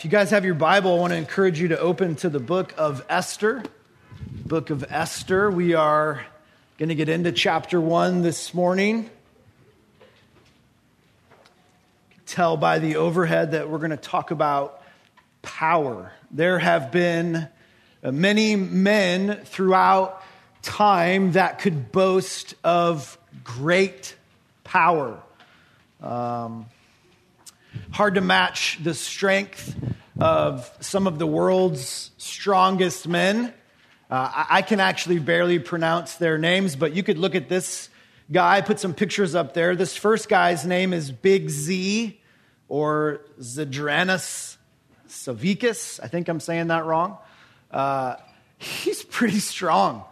if you guys have your Bible, I want to encourage you to open to the book of Esther. Book of Esther. We are going to get into chapter one this morning. Tell by the overhead that we're going to talk about power. There have been uh, many men throughout time that could boast of great power. Um, hard to match the strength of some of the world's strongest men. Uh, I can actually barely pronounce their names, but you could look at this guy, put some pictures up there. This first guy's name is Big Z or Zydrunas Savickas. I think I'm saying that wrong. Uh, he's pretty strong.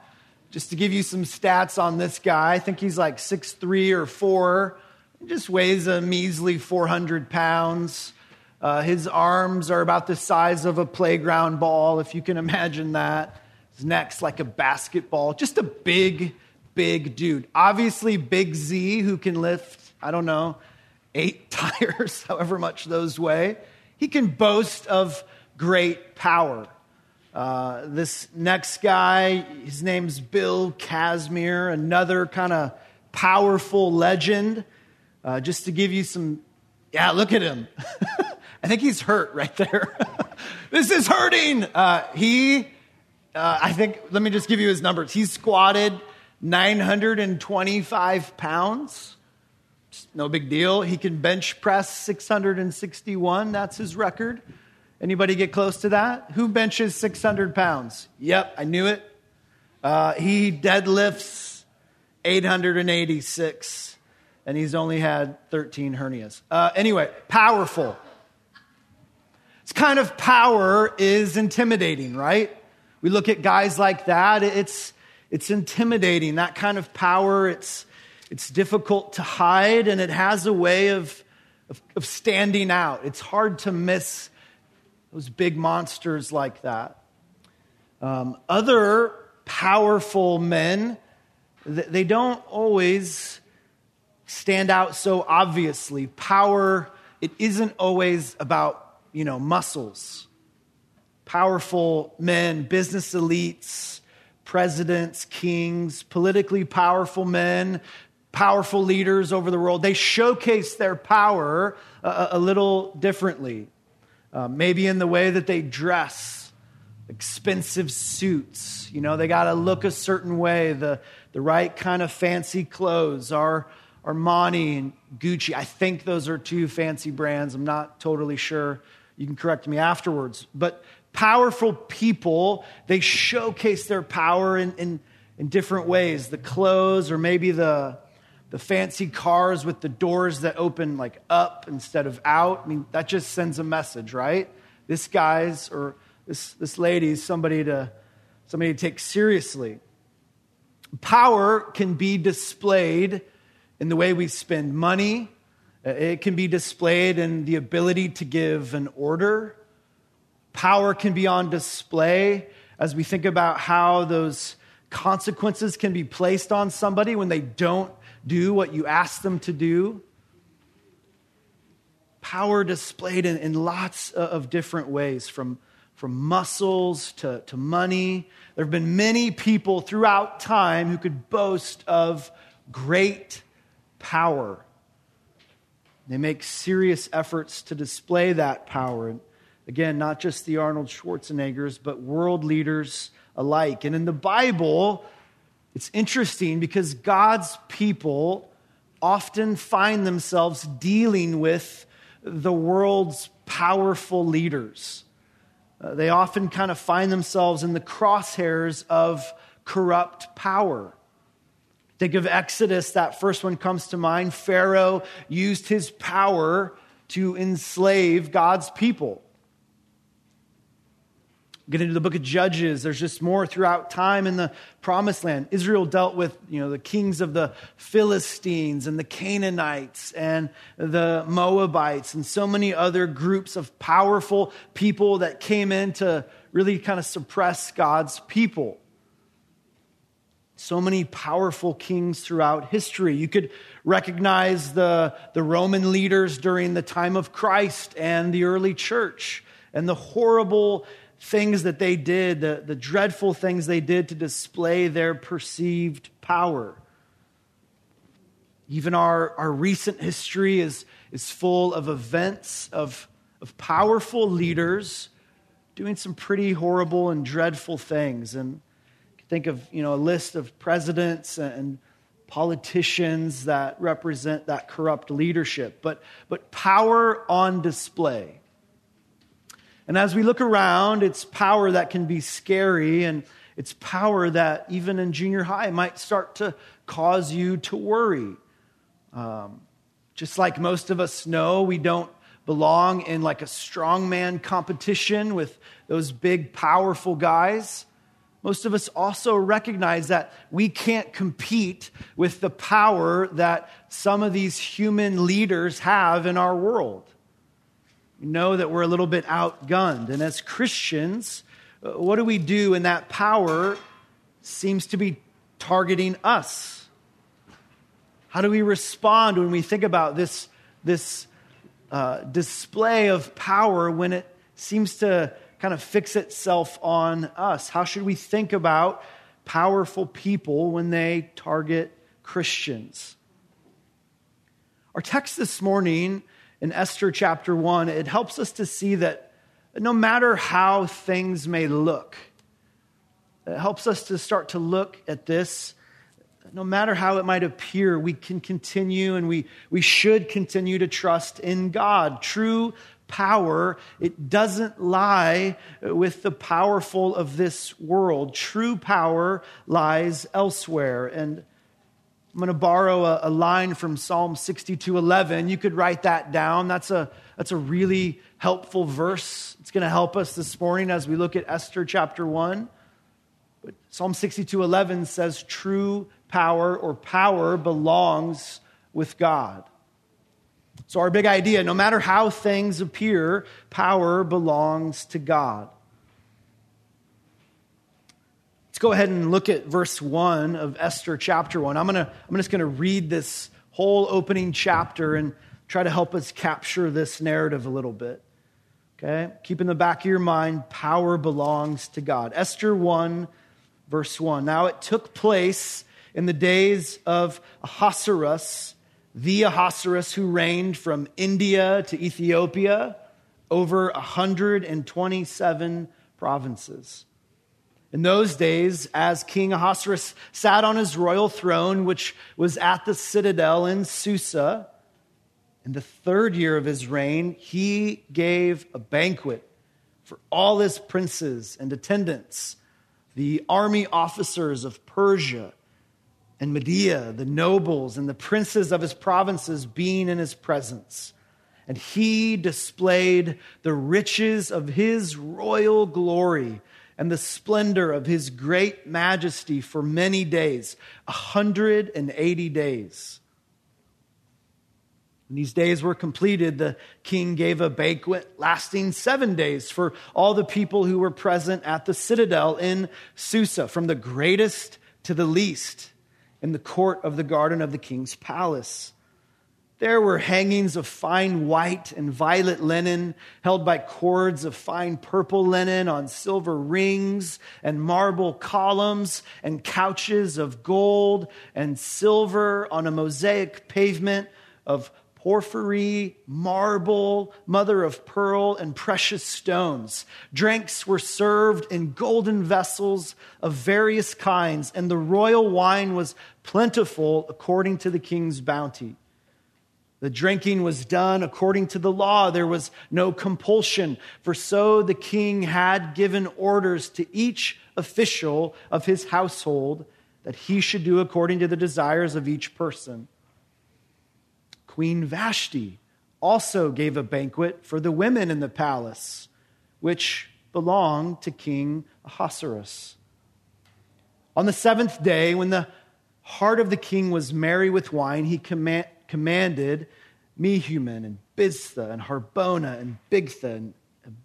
Just to give you some stats on this guy, I think he's like six three or 4 just weighs a measly 400 pounds. Uh, his arms are about the size of a playground ball, if you can imagine that. His neck's like a basketball. Just a big, big dude. Obviously, Big Z, who can lift, I don't know, eight tires, however much those weigh. He can boast of great power. Uh, this next guy, his name's Bill Kazmaier, another kind of powerful legend. Uh, just to give you some, yeah, look at him. I think he's hurt right there. this is hurting. Uh, he, uh, I think, let me just give you his numbers. He squatted 925 pounds. No big deal. He can bench press 661. That's his record. Anybody get close to that? Who benches 600 pounds? Yep, I knew it. Uh, he deadlifts 886 and he's only had 13 hernias. Uh, anyway, powerful. This kind of power is intimidating, right? We look at guys like that, it's, it's intimidating. That kind of power, it's, it's difficult to hide, and it has a way of, of, of standing out. It's hard to miss those big monsters like that. Um, other powerful men, they don't always stand out so obviously. Power, it isn't always about, you know, muscles. Powerful men, business elites, presidents, kings, politically powerful men, powerful leaders over the world, they showcase their power a, a little differently. Uh, maybe in the way that they dress, expensive suits. You know, they got to look a certain way, the, the right kind of fancy clothes. Our, Armani and Gucci. I think those are two fancy brands. I'm not totally sure. You can correct me afterwards. But powerful people, they showcase their power in, in, in different ways. The clothes, or maybe the, the fancy cars with the doors that open like up instead of out. I mean, that just sends a message, right? This guy's or this, this lady's somebody to, somebody to take seriously. Power can be displayed in the way we spend money. Uh, it can be displayed in the ability to give an order. Power can be on display as we think about how those consequences can be placed on somebody when they don't do what you ask them to do. Power displayed in, in lots of different ways, from, from muscles to, to money. There have been many people throughout time who could boast of great power. They make serious efforts to display that power. Again, not just the Arnold Schwarzeneggers, but world leaders alike. And in the Bible, it's interesting because God's people often find themselves dealing with the world's powerful leaders. Uh, they often kind of find themselves in the crosshairs of corrupt power. Think of Exodus, that first one comes to mind. Pharaoh used his power to enslave God's people. Get into the book of Judges. There's just more throughout time in the promised land. Israel dealt with, you know, the kings of the Philistines and the Canaanites and the Moabites and so many other groups of powerful people that came in to really kind of suppress God's people so many powerful kings throughout history. You could recognize the, the Roman leaders during the time of Christ and the early church. and the horrible things that they did, the, the dreadful things they did to display their perceived power. Even our, our recent history is, is full of events of, of powerful leaders doing some pretty horrible and dreadful things. And think of you know, a list of presidents and politicians that represent that corrupt leadership, but, but power on display. And as we look around, it's power that can be scary, and it's power that even in junior high might start to cause you to worry. Um, just like most of us know, we don't belong in like a strongman competition with those big, powerful guys. Most of us also recognize that we can't compete with the power that some of these human leaders have in our world. We know that we're a little bit outgunned. And as Christians, uh, what do we do? And that power seems to be targeting us. How do we respond when we think about this, this uh, display of power when it seems to kind of fix itself on us? How should we think about powerful people when they target Christians? Our text this morning in Esther chapter 1, it helps us to see that no matter how things may look, it helps us to start to look at this. No matter how it might appear, we can continue and we, we should continue to trust in God. True power, it doesn't lie with the powerful of this world. True power lies elsewhere. And I'm going to borrow a, a line from Psalm 62:11. You could write that down. That's a, that's a really helpful verse. It's going to help us this morning as we look at Esther chapter 1. But Psalm 62:11 says true power or power belongs with God. So, our big idea no matter how things appear, power belongs to God. Let's go ahead and look at verse 1 of Esther chapter 1. I'm, gonna, I'm just going to read this whole opening chapter and try to help us capture this narrative a little bit. Okay? Keep in the back of your mind, power belongs to God. Esther 1, verse 1. Now it took place in the days of Ahasuerus the Ahasuerus who reigned from India to Ethiopia over 127 provinces. In those days, as King Ahasuerus sat on his royal throne, which was at the citadel in Susa, in the third year of his reign, he gave a banquet for all his princes and attendants, the army officers of Persia and Media, the nobles and the princes of his provinces being in his presence. And he displayed the riches of his royal glory and the splendor of his great majesty for many days, 180 days. When these days were completed, the king gave a banquet lasting seven days for all the people who were present at the citadel in Susa, from the greatest to the least in the court of the garden of the king's palace. There were hangings of fine white and violet linen, held by cords of fine purple linen on silver rings, and marble columns, and couches of gold and silver on a mosaic pavement of porphyry, marble, mother of pearl, and precious stones. Drinks were served in golden vessels of various kinds, and the royal wine was plentiful according to the king's bounty. The drinking was done according to the law. There was no compulsion, for so the king had given orders to each official of his household that he should do according to the desires of each person. Queen Vashti also gave a banquet for the women in the palace, which belonged to King Ahasuerus. On the seventh day, when the heart of the king was merry with wine, he command, commanded Mehuman and Biztha and Harbona and Bigtha and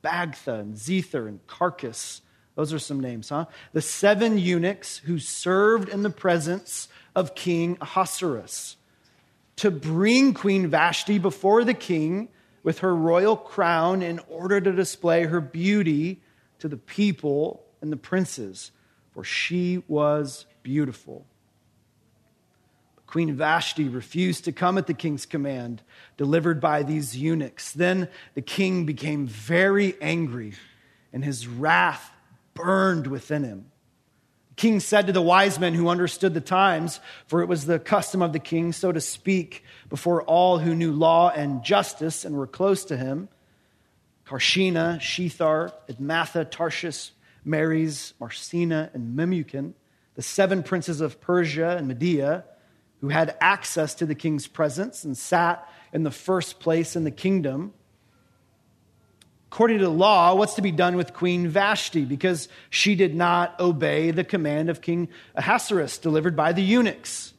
Bagtha and Zethar and Carkas. Those are some names, huh? The seven eunuchs who served in the presence of King Ahasuerus to bring Queen Vashti before the king with her royal crown in order to display her beauty to the people and the princes, for she was beautiful. But Queen Vashti refused to come at the king's command, delivered by these eunuchs. Then the king became very angry, and his wrath burned within him. The king said to the wise men who understood the times, for it was the custom of the king so to speak before all who knew law and justice and were close to him. Carshena, Shethar, Admatha, Tarshish, Meres, Marsena, and Memucan, the seven princes of Persia and Media, who had access to the king's presence and sat in the first place in the kingdom according to the law, what's to be done with Queen Vashti because she did not obey the command of King Ahasuerus delivered by the eunuchs.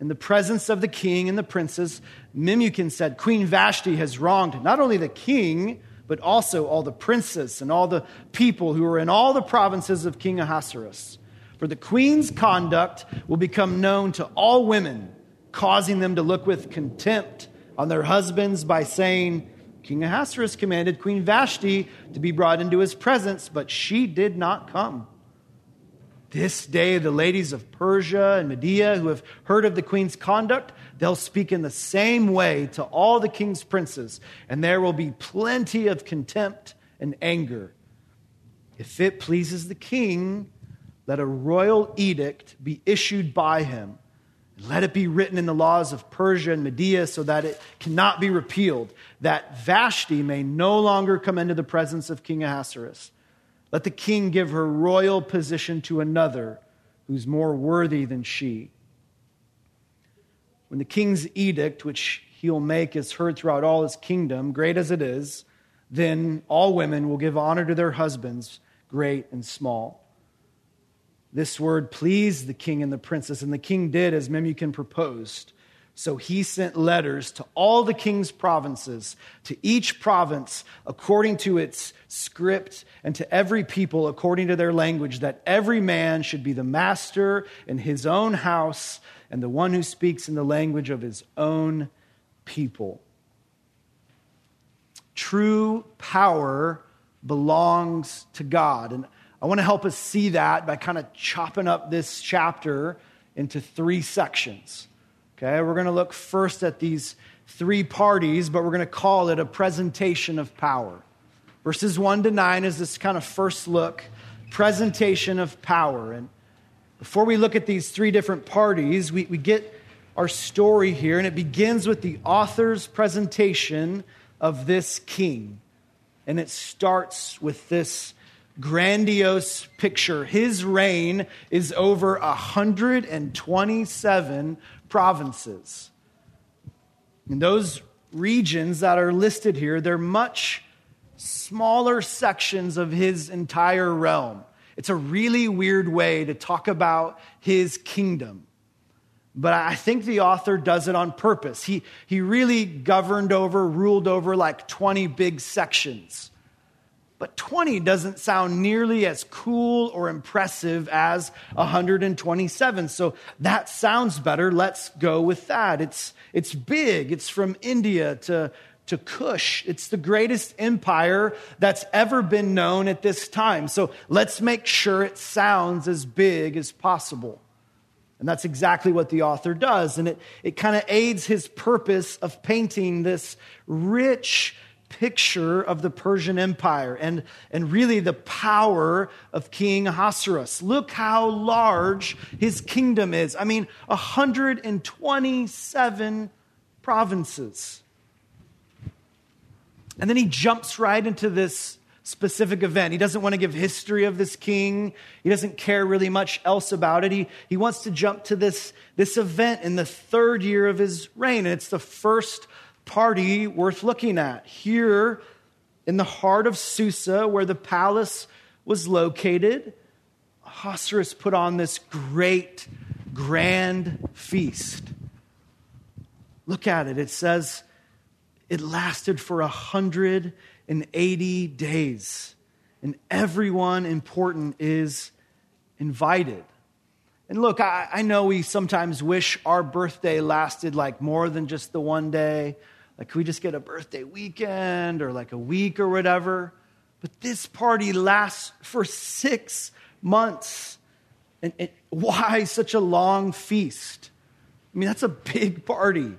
In the presence of the king and the princes, Memucan said, Queen Vashti has wronged not only the king, but also all the princes and all the people who are in all the provinces of King Ahasuerus. For the queen's conduct will become known to all women, causing them to look with contempt on their husbands by saying, King Ahasuerus commanded Queen Vashti to be brought into his presence, but she did not come. This day, the ladies of Persia and Media who have heard of the queen's conduct, they'll speak in the same way to all the king's princes, and there will be plenty of contempt and anger. If it pleases the king, let a royal edict be issued by him let it be written in the laws of Persia and Media so that it cannot be repealed, that Vashti may no longer come into the presence of King Ahasuerus. Let the king give her royal position to another who's more worthy than she. When the king's edict, which he'll make, is heard throughout all his kingdom, great as it is, then all women will give honor to their husbands, great and small. This word pleased the king and the princess, and the king did as Memucan proposed. So he sent letters to all the king's provinces, to each province according to its script, and to every people according to their language, that every man should be the master in his own house and the one who speaks in the language of his own people. True power belongs to God. And I want to help us see that by kind of chopping up this chapter into three sections. Okay, we're going to look first at these three parties, but we're going to call it a presentation of power. Verses 1 to 9 is this kind of first look, presentation of power. And before we look at these three different parties, we, we get our story here, and it begins with the author's presentation of this king. And it starts with this grandiose picture. His reign is over 127 provinces. And those regions that are listed here, they're much smaller sections of his entire realm. It's a really weird way to talk about his kingdom. But I think the author does it on purpose. He, he really governed over, ruled over like 20 big sections. But 20 doesn't sound nearly as cool or impressive as 127. So that sounds better. Let's go with that. It's, it's big. It's from India to, to Kush. It's the greatest empire that's ever been known at this time. So let's make sure it sounds as big as possible. And that's exactly what the author does. And it, it kind of aids his purpose of painting this rich, picture of the Persian Empire and, and really the power of King Ahasuerus. Look how large his kingdom is. I mean, 127 provinces. And then he jumps right into this specific event. He doesn't want to give history of this king. He doesn't care really much else about it. He, he wants to jump to this, this event in the third year of his reign. And it's the first party worth looking at. Here in the heart of Susa, where the palace was located, Ahasuerus put on this great, grand feast. Look at it. It says it lasted for 180 days, and everyone important is invited. And look, I, I, know we sometimes wish our birthday lasted like more than just the one day Like, could we just get a birthday weekend or like a week or whatever? But this party lasts for six months. And, and why such a long feast? I mean, that's a big party.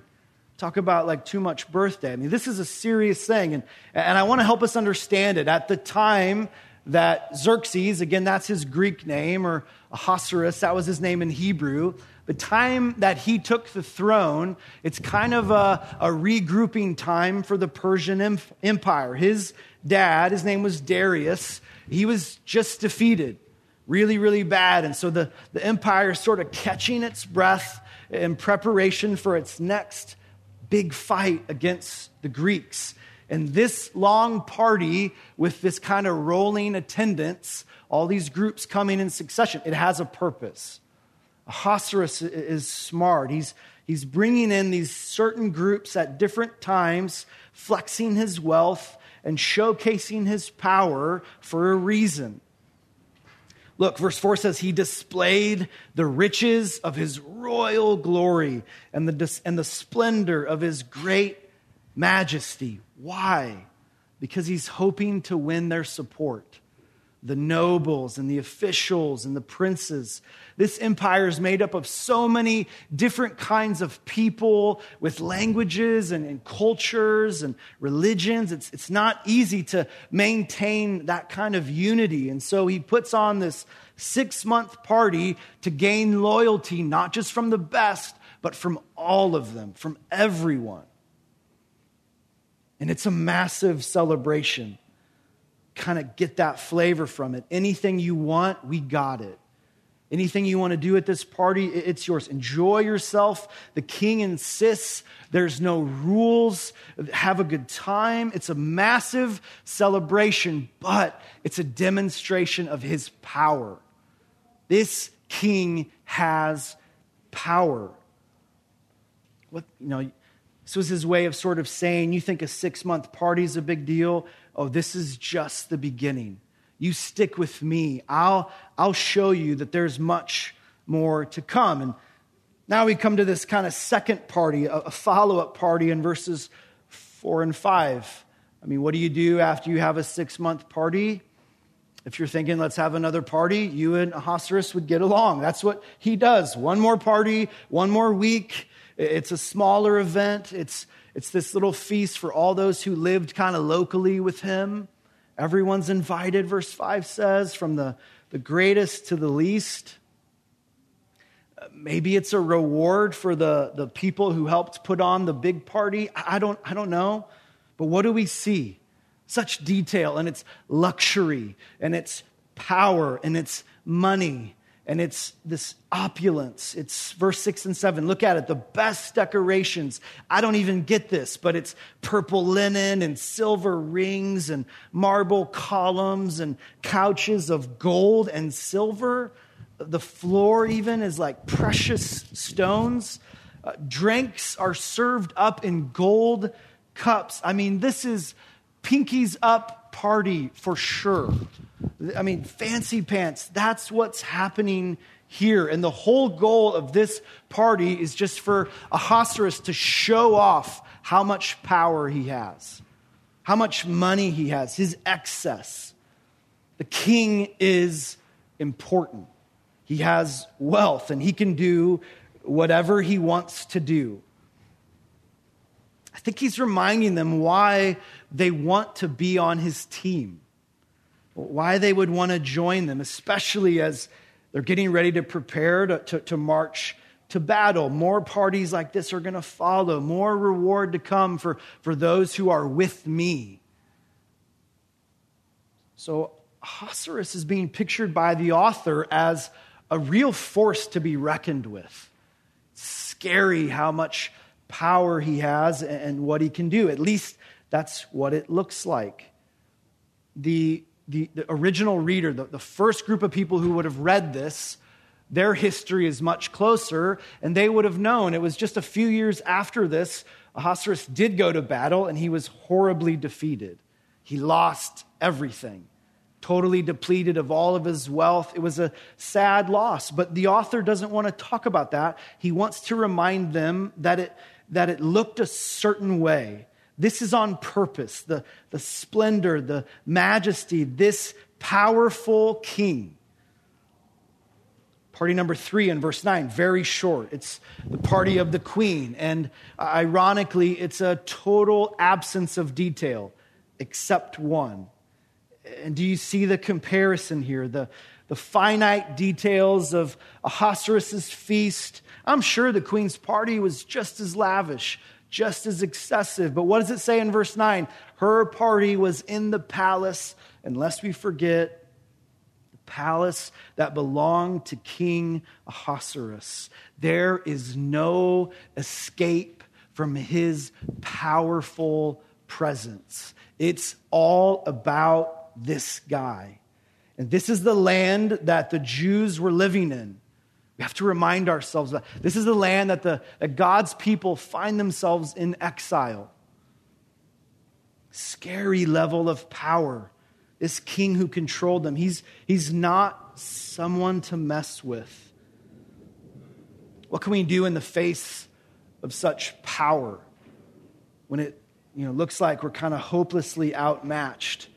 Talk about like too much birthday. I mean, this is a serious thing. And, and I want to help us understand it. At the time that Xerxes, again, that's his Greek name, or Ahasuerus, that was his name in Hebrew, the time that he took the throne, it's kind of a, a regrouping time for the Persian Empire. His dad, his name was Darius, he was just defeated, really, really bad. And so the, the empire is sort of catching its breath in preparation for its next big fight against the Greeks. And this long party with this kind of rolling attendance, all these groups coming in succession, it has a purpose. Ahasuerus is smart. He's, he's bringing in these certain groups at different times, flexing his wealth and showcasing his power for a reason. Look, verse 4 says, He displayed the riches of his royal glory and the, and the splendor of his great majesty. Why? Because he's hoping to win their support the nobles and the officials and the princes. This empire is made up of so many different kinds of people with languages and, and, cultures and religions. It's, it's not easy to maintain that kind of unity. And so he puts on this six month party to gain loyalty, not just from the best, but from all of them, from everyone. And it's a massive celebration kind of get that flavor from it. Anything you want, we got it. Anything you want to do at this party, it's yours. Enjoy yourself. The king insists there's no rules. Have a good time. It's a massive celebration, but it's a demonstration of his power. This king has power. What, you know, this was his way of sort of saying, you think a six month party is a big deal? Oh, this is just the beginning. You stick with me. I'll, I'll show you that there's much more to come. And now we come to this kind of second party, a, follow up party in verses four and five. I mean, what do you do after you have a six month party? If you're thinking, let's have another party, you and Ahasuerus would get along. That's what he does. One more party, one more week. It's a smaller event. It's it's this little feast for all those who lived kind of locally with him. Everyone's invited, verse 5 says, from the, the greatest to the least. Uh, maybe it's a reward for the, the people who helped put on the big party. I don't, I don't know. But what do we see? Such detail, and it's luxury, and it's power, and it's money, and it's this opulence. It's verse six and seven. Look at it. The best decorations. I don't even get this, but it's purple linen and silver rings and marble columns and couches of gold and silver. The floor, even, is like precious stones. Uh, drinks are served up in gold cups. I mean, this is pinkies up party for sure. I mean, fancy pants. That's what's happening here. And the whole goal of this party is just for Ahasuerus to show off how much power he has, how much money he has, his excess. The king is important. He has wealth and he can do whatever he wants to do. I think he's reminding them why they want to be on his team why they would want to join them, especially as they're getting ready to prepare to, to, to march to battle. More parties like this are going to follow, more reward to come for, for those who are with me. So, Ahasuerus is being pictured by the author as a real force to be reckoned with. Scary how much power he has and what he can do. At least that's what it looks like. The the, the original reader, the, the first group of people who would have read this, their history is much closer, and they would have known it was just a few years after this. Ahasuerus did go to battle, and he was horribly defeated. He lost everything, totally depleted of all of his wealth. It was a sad loss, but the author doesn't want to talk about that. He wants to remind them that it, that it looked a certain way This is on purpose. The, the splendor, the majesty, this powerful king. Party number three in verse 9, very short. It's the party of the queen. And ironically, it's a total absence of detail, except one. And do you see the comparison here? The, the finite details of Ahasuerus' feast. I'm sure the queen's party was just as lavish, just as excessive. But what does it say in verse 9? Her party was in the palace, unless we forget, the palace that belonged to King Ahasuerus. There is no escape from his powerful presence. It's all about this guy. And this is the land that the Jews were living in. We have to remind ourselves that this is the land that, the, that God's people find themselves in exile. Scary level of power. This king who controlled them, he's, he's not someone to mess with. What can we do in the face of such power when it you know, looks like we're kind of hopelessly outmatched?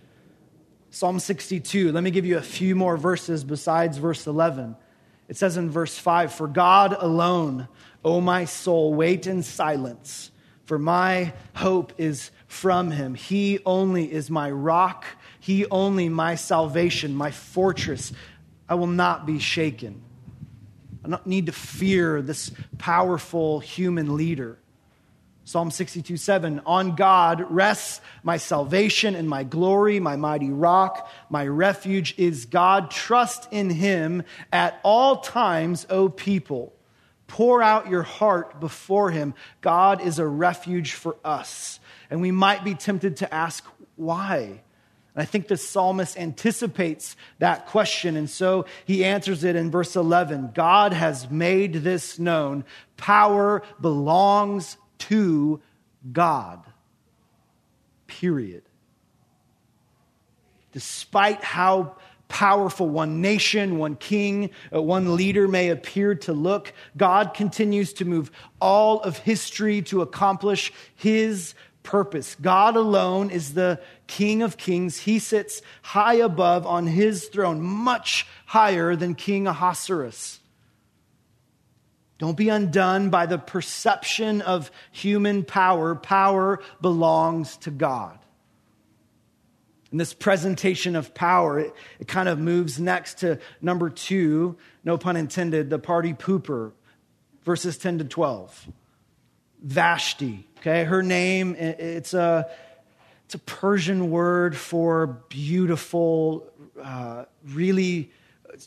Psalm 62. Let me give you a few more verses besides verse 11. It says in verse 5 For God alone, O my soul, wait in silence, for my hope is from him. He only is my rock, he only my salvation, my fortress. I will not be shaken. I don't need to fear this powerful human leader. Psalm 62 7 On God rests my salvation and my glory, my mighty rock, my refuge is God. Trust in him at all times, O people. Pour out your heart before him. God is a refuge for us. And we might be tempted to ask, why? And I think the psalmist anticipates that question. And so he answers it in verse 11 God has made this known. Power belongs to God. Period. Despite how powerful one nation, one king, uh, one leader may appear to look, God continues to move all of history to accomplish his purpose. God alone is the King of kings. He sits high above on his throne, much higher than King Ahasuerus. Don't be undone by the perception of human power. Power belongs to God. And this presentation of power, it, it, kind of moves next to number two, no pun intended, the party pooper, verses 10 to 12. Vashti, okay? Her name, it's a, it's a Persian word for beautiful, uh, really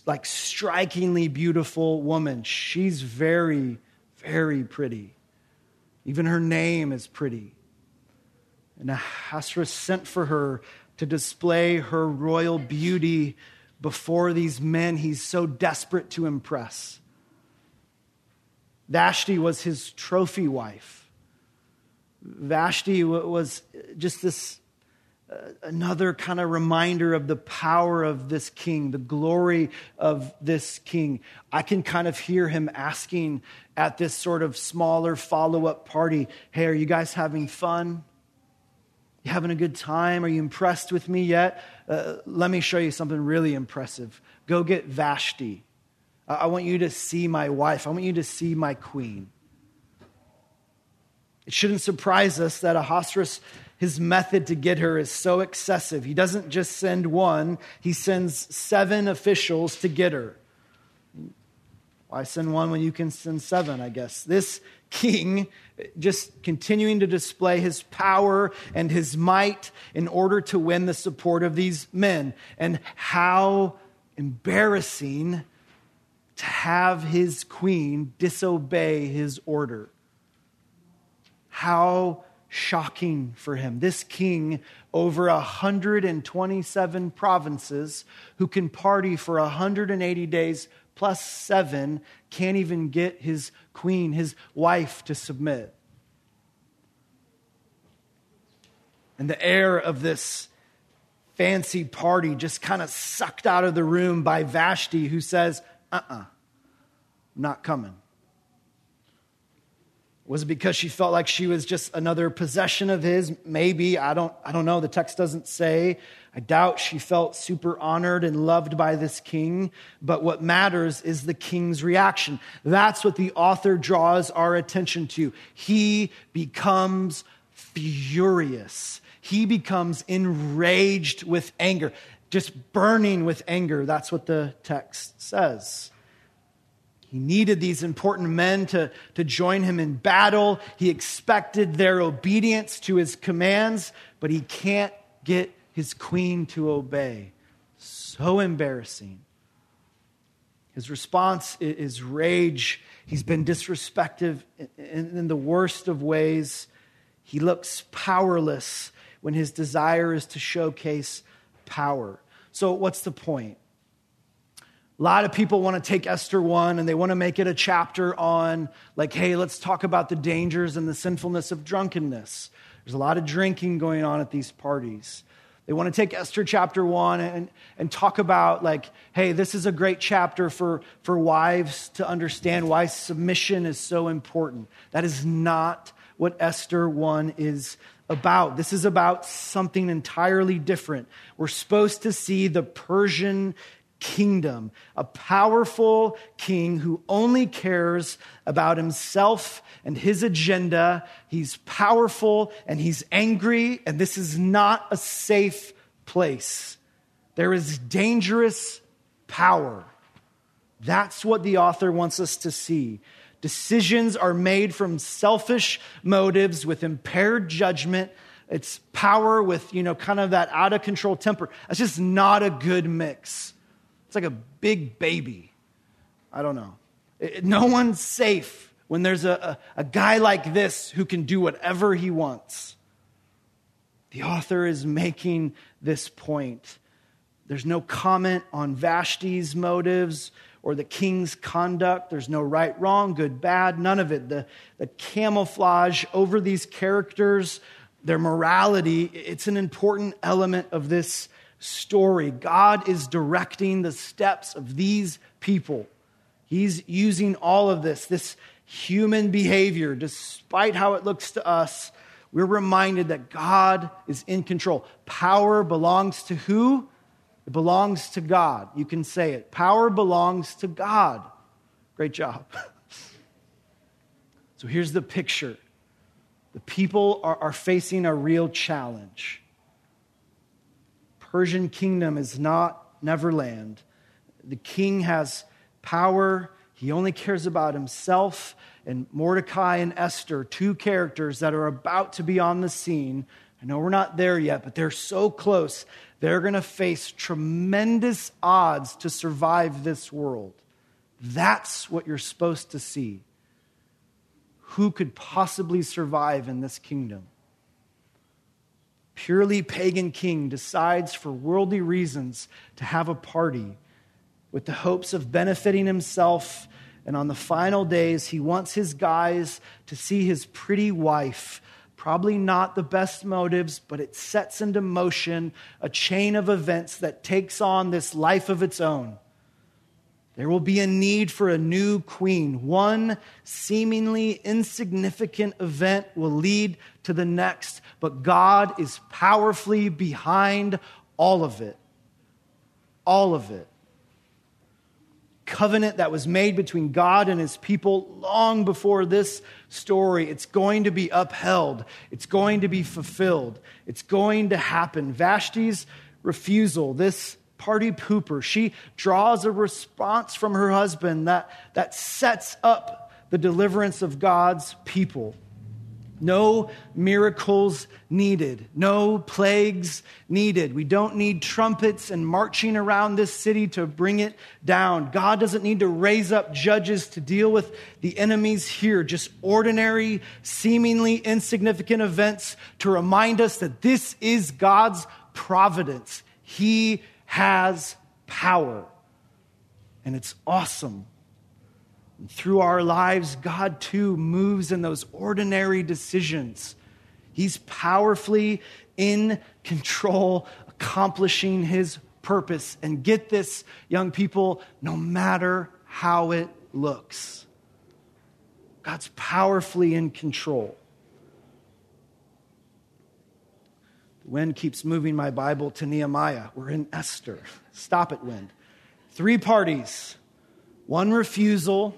like strikingly beautiful woman. She's very, very pretty. Even her name is pretty. And Ahasuerus sent for her to display her royal beauty before these men he's so desperate to impress. Vashti was his trophy wife. Vashti was just this another kind of reminder of the power of this king, the glory of this king. I can kind of hear him asking at this sort of smaller follow up party Hey, are you guys having fun? You having a good time? Are you impressed with me yet? Uh, let me show you something really impressive. Go get Vashti. I want you to see my wife. I want you to see my queen. It shouldn't surprise us that Ahasuerus his method to get her is so excessive. He doesn't just send one, he sends seven officials to get her. Why send one when you can send seven, I guess? This king just continuing to display his power and his might in order to win the support of these men. And how embarrassing to have his queen disobey his order. How shocking for him. This king over 127 provinces who can party for 180 days plus seven can't even get his queen, his wife, to submit. And the air of this fancy party just kind of sucked out of the room by Vashti, who says, uh uh-uh, uh, not coming. Was it because she felt like she was just another possession of his? Maybe. I don't, I don't know. The text doesn't say. I doubt she felt super honored and loved by this king. But what matters is the king's reaction. That's what the author draws our attention to. He becomes furious. He becomes enraged with anger, just burning with anger. That's what the text says. He needed these important men to, to join him in battle. He expected their obedience to his commands, but he can't get his queen to obey. So embarrassing. His response is rage. He's been disrespectful in the worst of ways. He looks powerless when his desire is to showcase power. So, what's the point? A lot of people want to take Esther 1 and they want to make it a chapter on, like, hey, let's talk about the dangers and the sinfulness of drunkenness. There's a lot of drinking going on at these parties. They want to take Esther chapter 1 and, and talk about, like, hey, this is a great chapter for, for wives to understand why submission is so important. That is not what Esther 1 is about. This is about something entirely different. We're supposed to see the Persian kingdom, a powerful king who only cares about himself and his agenda. He's powerful and he's angry, and this is not a safe place. There is dangerous power. That's what the author wants us to see. Decisions are made from selfish motives with impaired judgment. It's power with, you know, kind of that out of control temper. That's just not a good mix. It's like a big baby. I don't know. It, no one's safe when there's a, a, a guy like this who can do whatever he wants. The author is making this point. There's no comment on Vashti's motives or the king's conduct. There's no right, wrong, good, bad, none of it. The, the camouflage over these characters, their morality, it's an important element of this story. God is directing the steps of these people. He's using all of this, this human behavior, despite how it looks to us. We're reminded that God is in control. Power belongs to who? It belongs to God. You can say it. Power belongs to God. Great job. so here's the picture the people are, are facing a real challenge. Persian kingdom is not Neverland. The king has power, he only cares about himself. And Mordecai and Esther, two characters that are about to be on the scene. I know we're not there yet, but they're so close. They're going to face tremendous odds to survive this world. That's what you're supposed to see. Who could possibly survive in this kingdom? Purely pagan king decides for worldly reasons to have a party with the hopes of benefiting himself. And on the final days, he wants his guys to see his pretty wife. Probably not the best motives, but it sets into motion a chain of events that takes on this life of its own. There will be a need for a new queen. One seemingly insignificant event will lead to the next, but God is powerfully behind all of it. All of it. Covenant that was made between God and his people long before this story. It's going to be upheld, it's going to be fulfilled, it's going to happen. Vashti's refusal, this party pooper. She draws a response from her husband that, that sets up the deliverance of God's people. No miracles needed. No plagues needed. We don't need trumpets and marching around this city to bring it down. God doesn't need to raise up judges to deal with the enemies here. Just ordinary, seemingly insignificant events to remind us that this is God's providence. He has power. And it's awesome. And through our lives, God too moves in those ordinary decisions. He's powerfully in control, accomplishing his purpose. And get this, young people, no matter how it looks. God's powerfully in control. Wind keeps moving my Bible to Nehemiah. We're in Esther. Stop it, wind. Three parties, one refusal,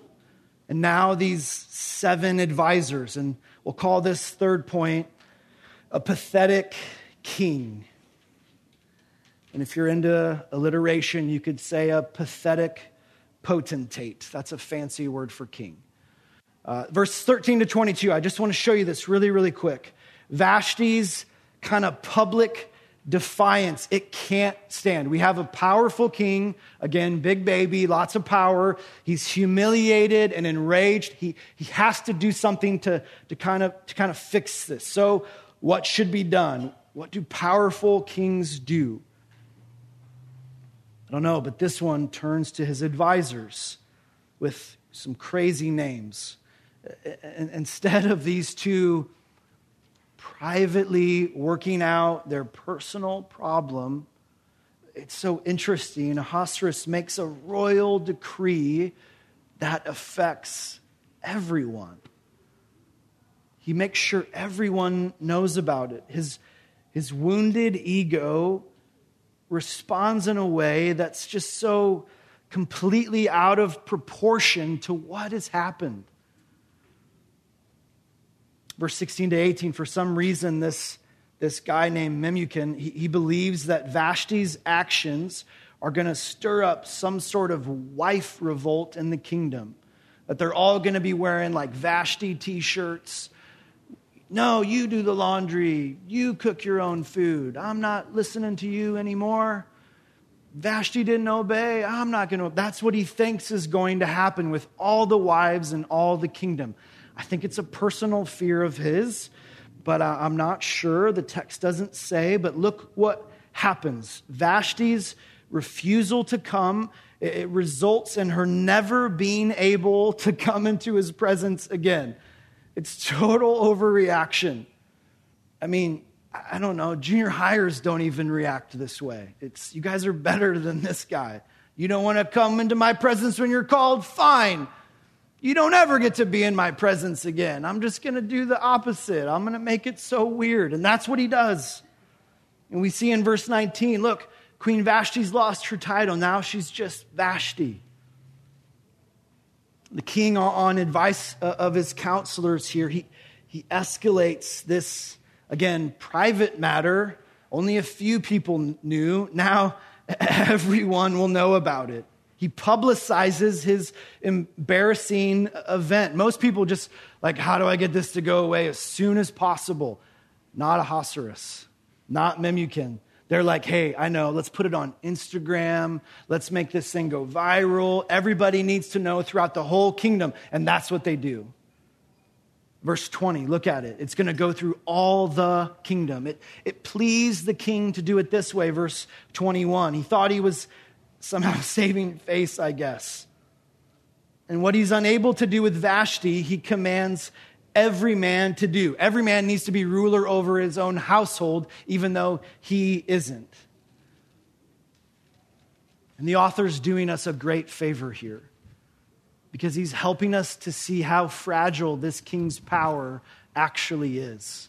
and now these seven advisors. And we'll call this third point a pathetic king. And if you're into alliteration, you could say a pathetic potentate. That's a fancy word for king. Uh, verse 13 to 22, I just want to show you this really, really quick. Vashti's kind of public defiance, it can't stand. We have a powerful king, again, big baby, lots of power. He's humiliated and enraged. He, he has to do something to, to, kind of, to kind of fix this. So, what should be done? What do powerful kings do? I don't know, but this one turns to his advisors with some crazy names. Instead of these two privately working out their personal problem, it's so interesting. Ahasuerus makes a royal decree that affects everyone. He makes sure everyone knows about it. His, his wounded ego responds in a way that's just so completely out of proportion to what has happened. Verse 16 to 18, for some reason, this, this guy named Memucan, he, he believes that Vashti's actions are going to stir up some sort of wife revolt in the kingdom. That they're all going to be wearing like Vashti t shirts no, you do the laundry. You cook your own food. I'm not listening to you anymore. Vashti didn't obey. I'm not going to. That's what he thinks is going to happen with all the wives and all the kingdom. I think it's a personal fear of his, but uh, I'm not sure. The text doesn't say, but look what happens. Vashti's refusal to come it results in her never being able to come into his presence again. It's total overreaction. I mean, I don't know, junior hires don't even react this way. It's you guys are better than this guy. You don't want to come into my presence when you're called? Fine. You don't ever get to be in my presence again. I'm just going to do the opposite. I'm going to make it so weird. And that's what he does. And we see in verse 19 look, Queen Vashti's lost her title. Now she's just Vashti. The king, on advice uh, of his counselors here, he, he escalates this, again, private matter. Only a few people knew. Now everyone will know about it. He publicizes his embarrassing event. Most people just like, how do I get this to go away as soon as possible? Not Ahasuerus, not Memucan. They're like, hey, I know, let's put it on Instagram. Let's make this thing go viral. Everybody needs to know throughout the whole kingdom. And that's what they do. Verse 20, look at it. It's going to go through all the kingdom. It, it pleased the king to do it this way. Verse 21. He thought he was somehow saving face, I guess. And what he's unable to do with Vashti, he commands every man to do. Every man needs to be ruler over his own household, even though he isn't. And the author's doing us a great favor here because he's helping us to see how fragile this king's power actually is.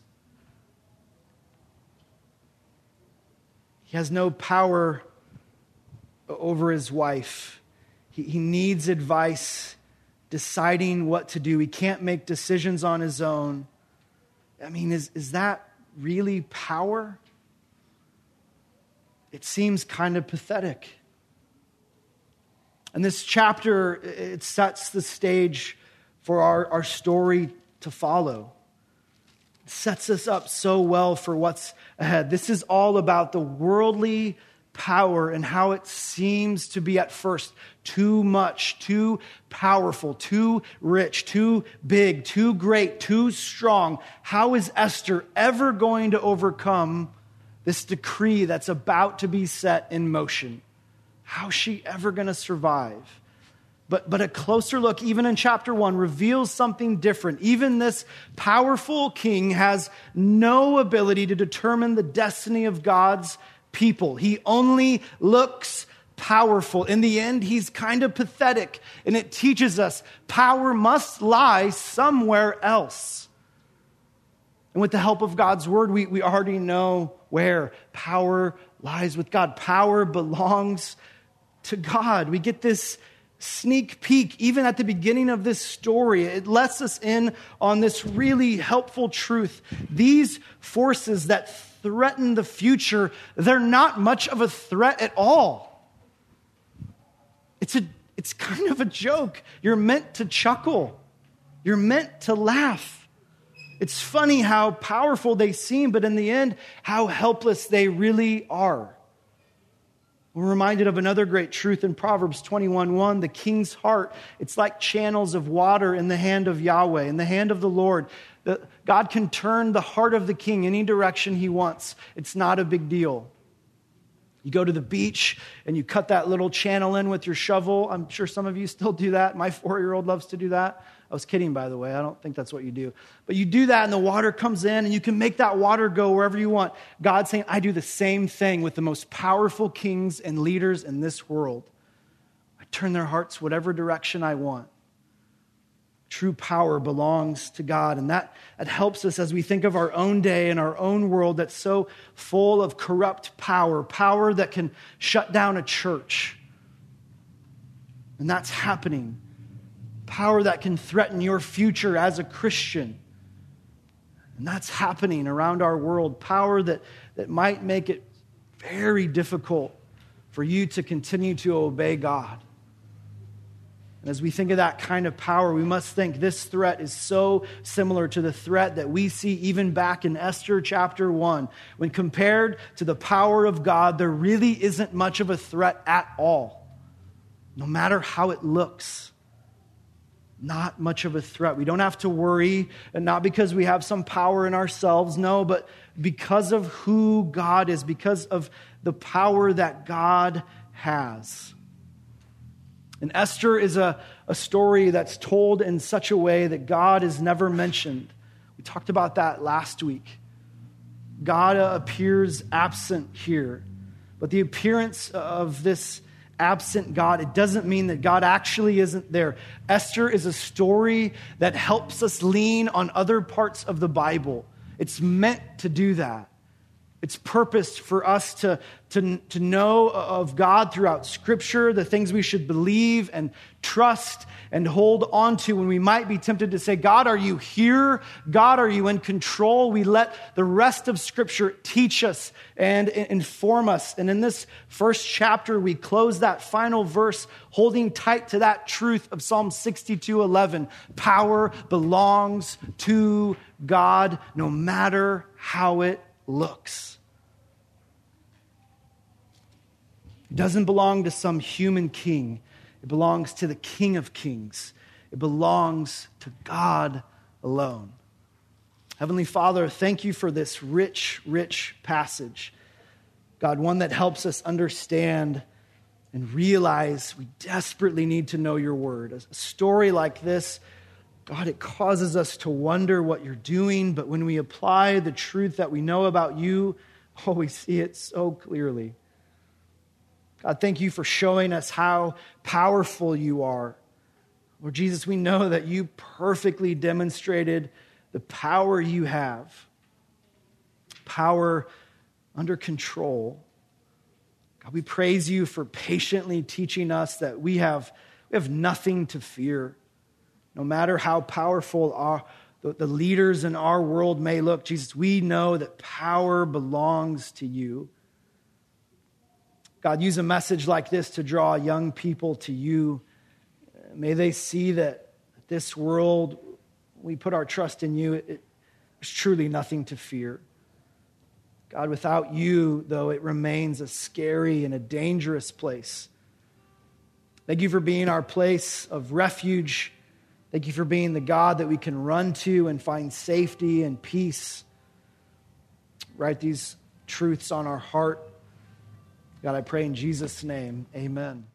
He has no power over his wife. He, he needs advice deciding what to do. He can't make decisions on his own. I mean, is, is that really power? It seems kind of pathetic. And this chapter, it sets the stage for our, our story to follow. It sets us up so well for what's ahead. This is all about the worldly power and how it seems to be at first too much, too powerful, too rich, too big, too great, too strong. How is Esther ever going to overcome this decree that's about to be set in motion? How's she ever going to survive? But, but a closer look, even in chapter one, reveals something different. Even this powerful king has no ability to determine the destiny of God's people. He only looks powerful. In the end, he's kind of pathetic, and it teaches us power must lie somewhere else. And with the help of God's word, we, we already know where power lies with God. Power belongs to God. We get this sneak peek even at the beginning of this story. It lets us in on this really helpful truth. These forces that threaten the future, they're not much of a threat at all. It's, a, it's kind of a joke. You're meant to chuckle, you're meant to laugh. It's funny how powerful they seem, but in the end, how helpless they really are. We're reminded of another great truth in Proverbs 21:1, the king's heart, it's like channels of water in the hand of Yahweh, in the hand of the Lord. The, God can turn the heart of the king any direction he wants. It's not a big deal. You go to the beach and you cut that little channel in with your shovel. I'm sure some of you still do that. My four year old loves to do that. I was kidding, by the way. I don't think that's what you do. But you do that, and the water comes in, and you can make that water go wherever you want. God's saying, I do the same thing with the most powerful kings and leaders in this world. I turn their hearts whatever direction I want. True power belongs to God. And that, that helps us as we think of our own day and our own world that's so full of corrupt power, power that can shut down a church. And that's happening power that can threaten your future as a Christian. And that's happening around our world. Power that, that might make it very difficult for you to continue to obey God. And as we think of that kind of power, we must think this threat is so similar to the threat that we see even back in Esther chapter 1. When compared to the power of God, there really isn't much of a threat at all, no matter how it looks not much of a threat. We don't have to worry, and not because we have some power in ourselves, no, but because of who God is, because of the power that God has. And Esther is a, a story that's told in such a way that God is never mentioned. We talked about that last week. God uh, appears absent here, but the appearance of this absent God, it doesn't mean that God actually isn't there. Esther is a story that helps us lean on other parts of the Bible. It's meant to do that. It's purposed for us to, to, to know of God throughout Scripture, the things we should believe and trust and hold on to when we might be tempted to say, God, are you here? God, are you in control? We let the rest of Scripture teach us and inform us. And in this first chapter, we close that final verse holding tight to that truth of Psalm 62 11. Power belongs to God no matter how it looks. It doesn't belong to some human king, it belongs to the King of Kings. It belongs to God alone. Heavenly Father, thank you for this rich, rich passage. God, one that helps us understand and realize we desperately need to know your word. A story like this, God, it causes us to wonder what you're doing, but when we apply the truth that we know about you, oh, we see it so clearly. God, thank you for showing us how powerful you are. Lord Jesus, we know that you perfectly demonstrated the power you have power under control. God, we praise you for patiently teaching us that we have, we have nothing to fear. No matter how powerful our, the, the leaders in our world may look, Jesus, we know that power belongs to you. God, use a message like this to draw young people to you. May they see that this world, we put our trust in you, it, truly nothing to fear. God, without you, though, it remains a scary and a dangerous place. Thank you for being our place of refuge. Thank you for being the God that we can run to and find safety and peace. Write these truths on our heart. God, I pray in Jesus' name, amen.